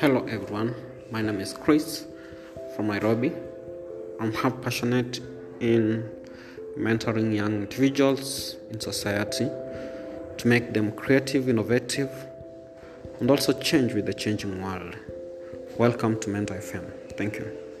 Hello everyone, my name is Chris from Nairobi. I'm passionate in mentoring young individuals in society to make them creative, innovative, and also change with the changing world. Welcome to Mentor FM. Thank you.